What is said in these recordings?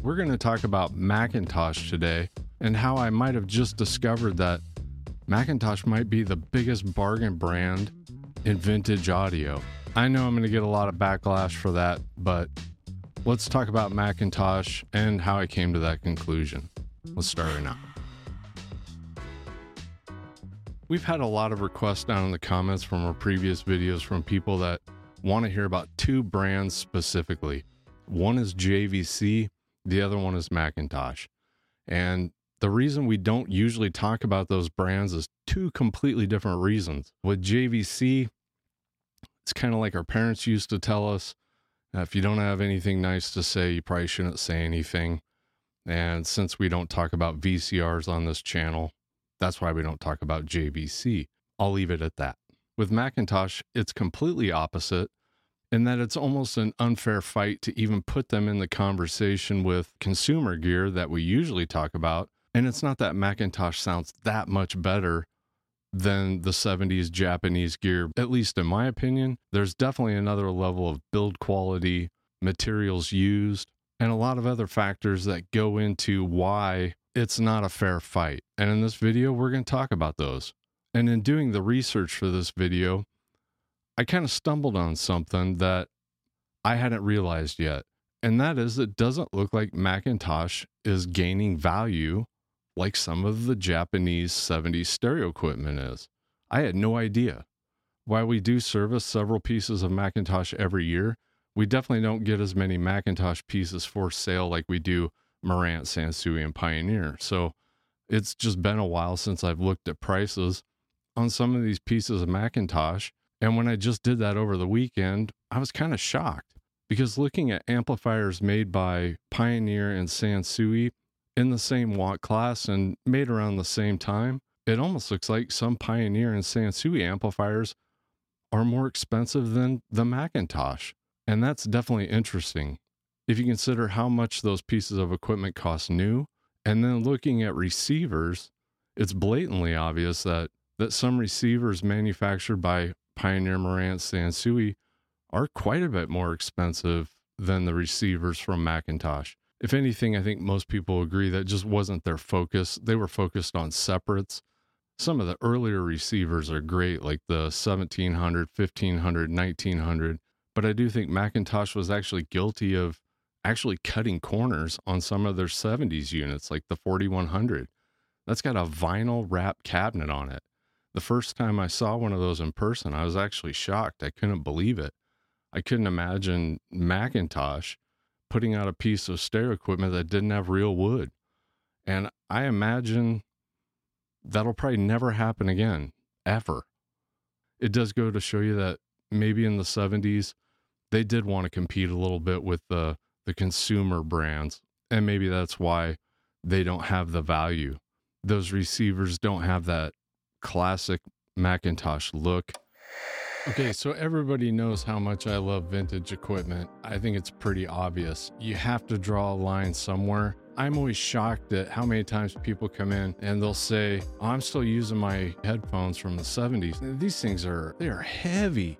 We're going to talk about McIntosh today and how I might have just discovered that McIntosh might be the biggest bargain brand in vintage audio. I know I'm going to get a lot of backlash for that, but let's talk about McIntosh and how I came to that conclusion. Let's start right now. We've had a lot of requests down in the comments from our previous videos from people that want to hear about two brands specifically. One is JVC, the other one is McIntosh. And the reason we don't usually talk about those brands is two completely different reasons. With JVC, it's kind of like our parents used to tell us if you don't have anything nice to say, you probably shouldn't say anything. And since we don't talk about VCRs on this channel, that's why we don't talk about JVC. I'll leave it at that. With McIntosh, it's completely opposite in that it's almost an unfair fight to even put them in the conversation with consumer gear that we usually talk about. And it's not that McIntosh sounds that much better than the 70s Japanese gear, at least in my opinion. There's definitely another level of build quality, materials used, and a lot of other factors that go into why it's not a fair fight. And in this video, we're going to talk about those. And in doing the research for this video, I kind of stumbled on something that I hadn't realized yet. And that is, it doesn't look like McIntosh is gaining value like some of the Japanese 70s stereo equipment is. I had no idea. While we do service several pieces of McIntosh every year, we definitely don't get as many McIntosh pieces for sale like we do Marantz, Sansui, and Pioneer. So it's just been a while since I've looked at prices on some of these pieces of McIntosh. And when I just did that over the weekend, I was kind of shocked because looking at amplifiers made by Pioneer and Sansui in the same watt class and made around the same time, it almost looks like some Pioneer and Sansui amplifiers are more expensive than the McIntosh. And that's definitely interesting. If you consider how much those pieces of equipment cost new, and then looking at receivers, it's blatantly obvious that, that some receivers manufactured by Pioneer Marantz Sansui are quite a bit more expensive than the receivers from McIntosh. If anything, I think most people agree that just wasn't their focus. They were focused on separates. Some of the earlier receivers are great, like the 1700, 1500, 1900. But I do think McIntosh was actually guilty of actually cutting corners on some of their 70s units, like the 4100. That's got a vinyl wrap cabinet on it. The first time I saw one of those in person, I was actually shocked. I couldn't believe it. I couldn't imagine McIntosh putting out a piece of stereo equipment that didn't have real wood. And I imagine that'll probably never happen again, ever. It does go to show you that maybe in the 70s, they did want to compete a little bit with the, the consumer brands. And maybe that's why they don't have the value. Those receivers don't have that classic McIntosh look. Okay, so everybody knows how much I love vintage equipment. I think it's pretty obvious. You have to draw a line somewhere. I'm always shocked at how many times people come in and they'll say, oh, "I'm still using my headphones from the 70s." These things are they are heavy.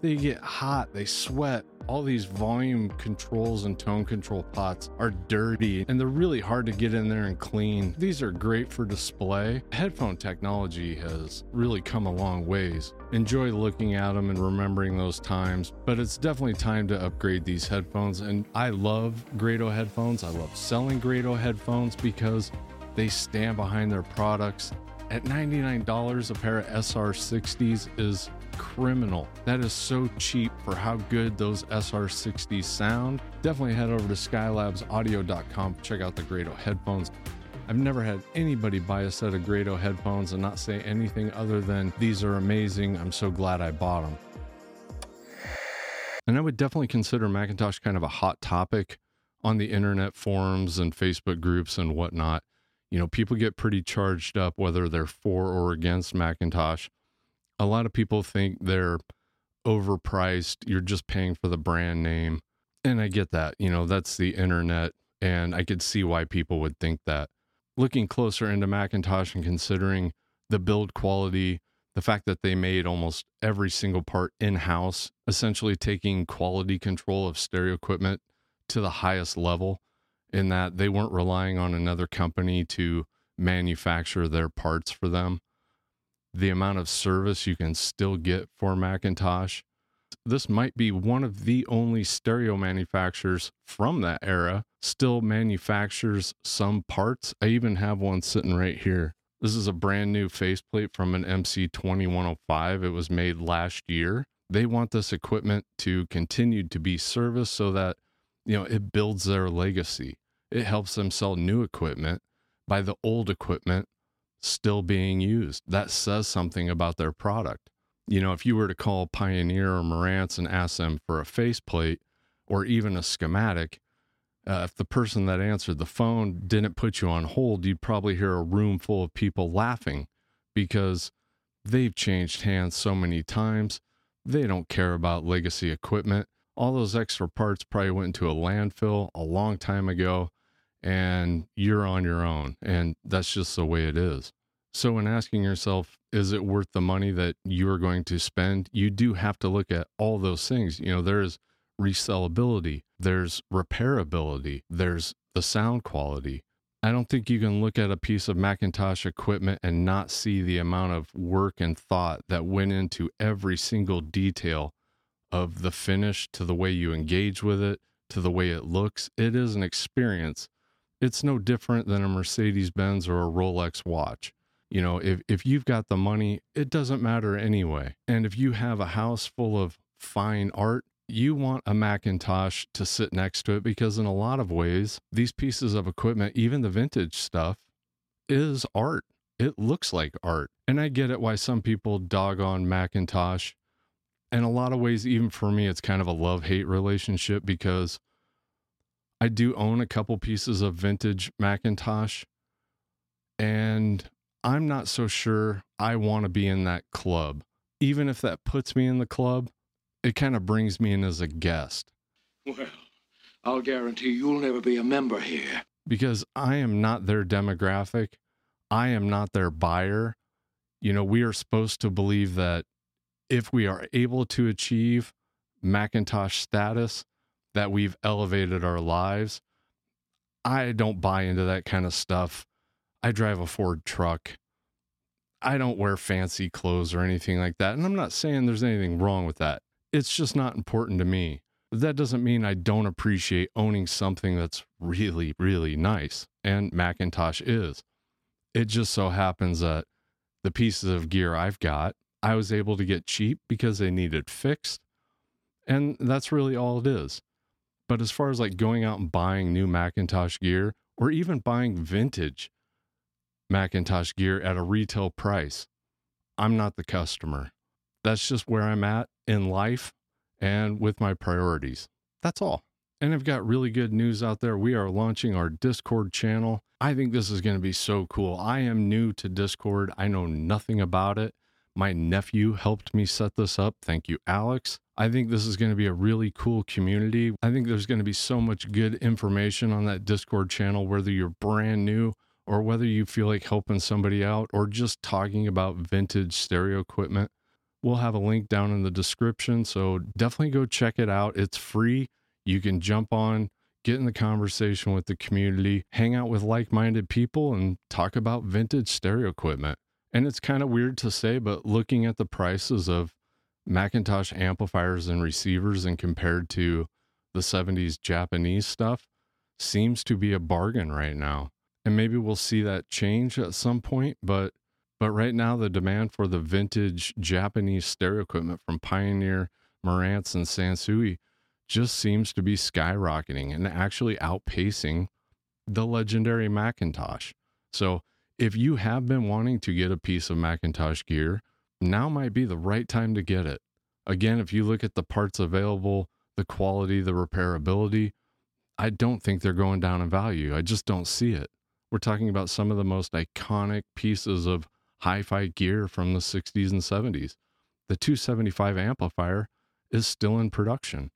They get hot, they sweat, all these volume controls and tone control pots are dirty and they're really hard to get in there and clean. These are great for display. Headphone technology has really come a long ways. Enjoy looking at them and remembering those times, but it's definitely time to upgrade these headphones. And I love Grado headphones. I love selling Grado headphones because they stand behind their products. At $99, a pair of SR60s is criminal. That is so cheap for how good those SR60s sound. Definitely head over to skylabsaudio.com, check out the Grado headphones. I've never had anybody buy a set of Grado headphones and not say anything other than these are amazing. I'm so glad I bought them. And I would definitely consider McIntosh kind of a hot topic on the internet forums and Facebook groups and whatnot. You know, people get pretty charged up whether they're for or against McIntosh a lot of people think they're overpriced. You're just paying for the brand name. And I get that. You know, that's the internet. And I could see why people would think that. Looking closer into McIntosh and considering the build quality, the fact that they made almost every single part in house, essentially taking quality control of stereo equipment to the highest level. in that they weren't relying on another company to manufacture their parts for them. The amount of service you can still get for McIntosh. This might be one of the only stereo manufacturers from that era still manufactures some parts. I even have one sitting right here. This is a brand new faceplate from an MC2105. It was made last year. They want this equipment to continue to be serviced so that, you know, it builds their legacy. It helps them sell new equipment by the old equipment still being used. That says something about their product. You know, if you were to call Pioneer or Marantz and ask them for a faceplate or even a schematic, uh, if the person that answered the phone didn't put you on hold, you'd probably hear a room full of people laughing because they've changed hands so many times. They don't care about legacy equipment. All those extra parts probably went into a landfill a long time ago, and you're on your own. And that's just the way it is. So, in asking yourself, is it worth the money that you're going to spend? You do have to look at all those things. You know, there's resellability, there's repairability, there's the sound quality. I don't think you can look at a piece of McIntosh equipment and not see the amount of work and thought that went into every single detail of the finish to the way you engage with it to the way it looks. It is an experience. It's no different than a Mercedes Benz or a Rolex watch. You know, if, if you've got the money, it doesn't matter anyway. And if you have a house full of fine art, you want a McIntosh to sit next to it because, in a lot of ways, these pieces of equipment, even the vintage stuff, is art. It looks like art. And I get it why some people dog on McIntosh. In a lot of ways, even for me, it's kind of a love hate relationship because I do own a couple pieces of vintage McIntosh, And I'm not so sure I want to be in that club. Even if that puts me in the club, it kind of brings me in as a guest. Well, I'll guarantee you'll never be a member here. Because I am not their demographic. I am not their buyer. You know, we are supposed to believe that if we are able to achieve McIntosh status, that we've elevated our lives. I don't buy into that kind of stuff. I drive a Ford truck. I don't wear fancy clothes or anything like that. And I'm not saying there's anything wrong with that it's just not important to me. That doesn't mean I don't appreciate owning something that's really, really nice. And McIntosh is. It just so happens that the pieces of gear I've got, I was able to get cheap because they needed fixed. And that's really all it is. But as far as like going out and buying new McIntosh gear or even buying vintage McIntosh gear at a retail price, I'm not the customer. That's just where I'm at in life and with my priorities. That's all. And I've got really good news out there. We are launching our Discord channel. I think this is going to be so cool. I am new to Discord, I know nothing about it. My nephew helped me set this up. Thank you, Alex. I think this is going to be a really cool community. I think there's going to be so much good information on that Discord channel, whether you're brand new or whether you feel like helping somebody out or just talking about vintage stereo equipment. We'll have a link down in the description. So definitely go check it out. It's free. You can jump on, get in the conversation with the community, hang out with like minded people, and talk about vintage stereo equipment. And it's kind of weird to say, but looking at the prices of McIntosh amplifiers and receivers and compared to the 70s Japanese stuff seems to be a bargain right now. And maybe we'll see that change at some point, but but right now, the demand for the vintage Japanese stereo equipment from Pioneer, Marantz, and Sansui just seems to be skyrocketing and actually outpacing the legendary McIntosh. So, if you have been wanting to get a piece of McIntosh gear, now might be the right time to get it. Again, if you look at the parts available, the quality, the repairability, I don't think they're going down in value. I just don't see it. We're talking about some of the most iconic pieces of hi fi gear from the 60s and 70s. The 275 amplifier is still in production.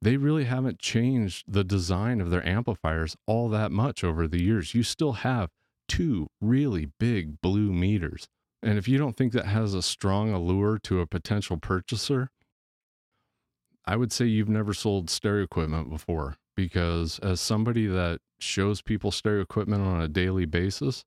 They really haven't changed the design of their amplifiers all that much over the years. You still have two really big blue meters. And if you don't think that has a strong allure to a potential purchaser, I would say you've never sold stereo equipment before because as somebody that shows people stereo equipment on a daily basis,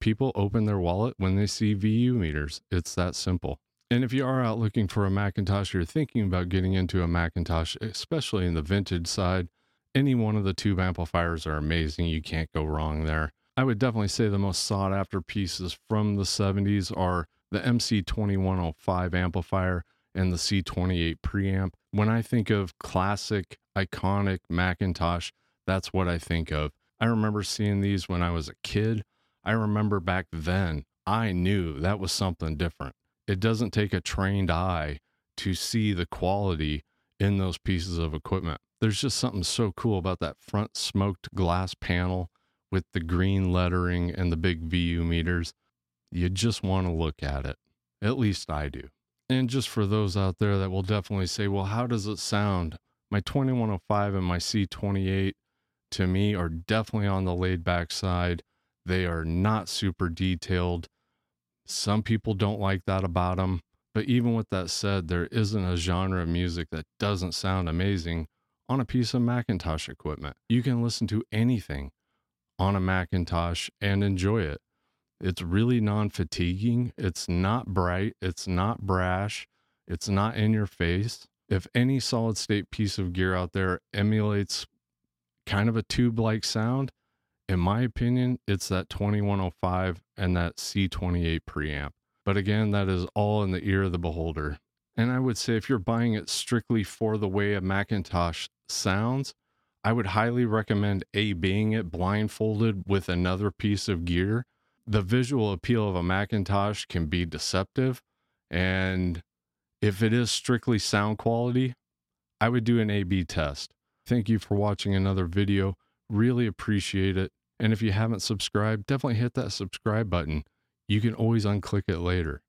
people open their wallet when they see VU meters. It's that simple. And if you are out looking for a McIntosh, you're thinking about getting into a McIntosh, especially in the vintage side, any one of the tube amplifiers are amazing. You can't go wrong there. I would definitely say the most sought after pieces from the 70s are the MC2105 amplifier and the C28 preamp. When I think of classic, iconic McIntosh, that's what I think of. I remember seeing these when I was a kid. I remember back then, I knew that was something different. It doesn't take a trained eye to see the quality in those pieces of equipment. There's just something so cool about that front smoked glass panel with the green lettering and the big VU meters. You just want to look at it. At least I do. And just for those out there that will definitely say, well, how does it sound? My 2105 and my C28 to me are definitely on the laid back side. They are not super detailed. Some people don't like that about them. But even with that said, there isn't a genre of music that doesn't sound amazing on a piece of McIntosh equipment. You can listen to anything on a McIntosh and enjoy it. It's really non fatiguing. It's not bright. It's not brash. It's not in your face. If any solid state piece of gear out there emulates kind of a tube like sound, in my opinion, it's that 2105 and that C28 preamp. But again, that is all in the ear of the beholder. And I would say if you're buying it strictly for the way a McIntosh sounds, I would highly recommend A, being it blindfolded with another piece of gear. The visual appeal of a McIntosh can be deceptive. And if it is strictly sound quality, I would do an A B test. Thank you for watching another video. Really appreciate it. And if you haven't subscribed, definitely hit that subscribe button. You can always unclick it later.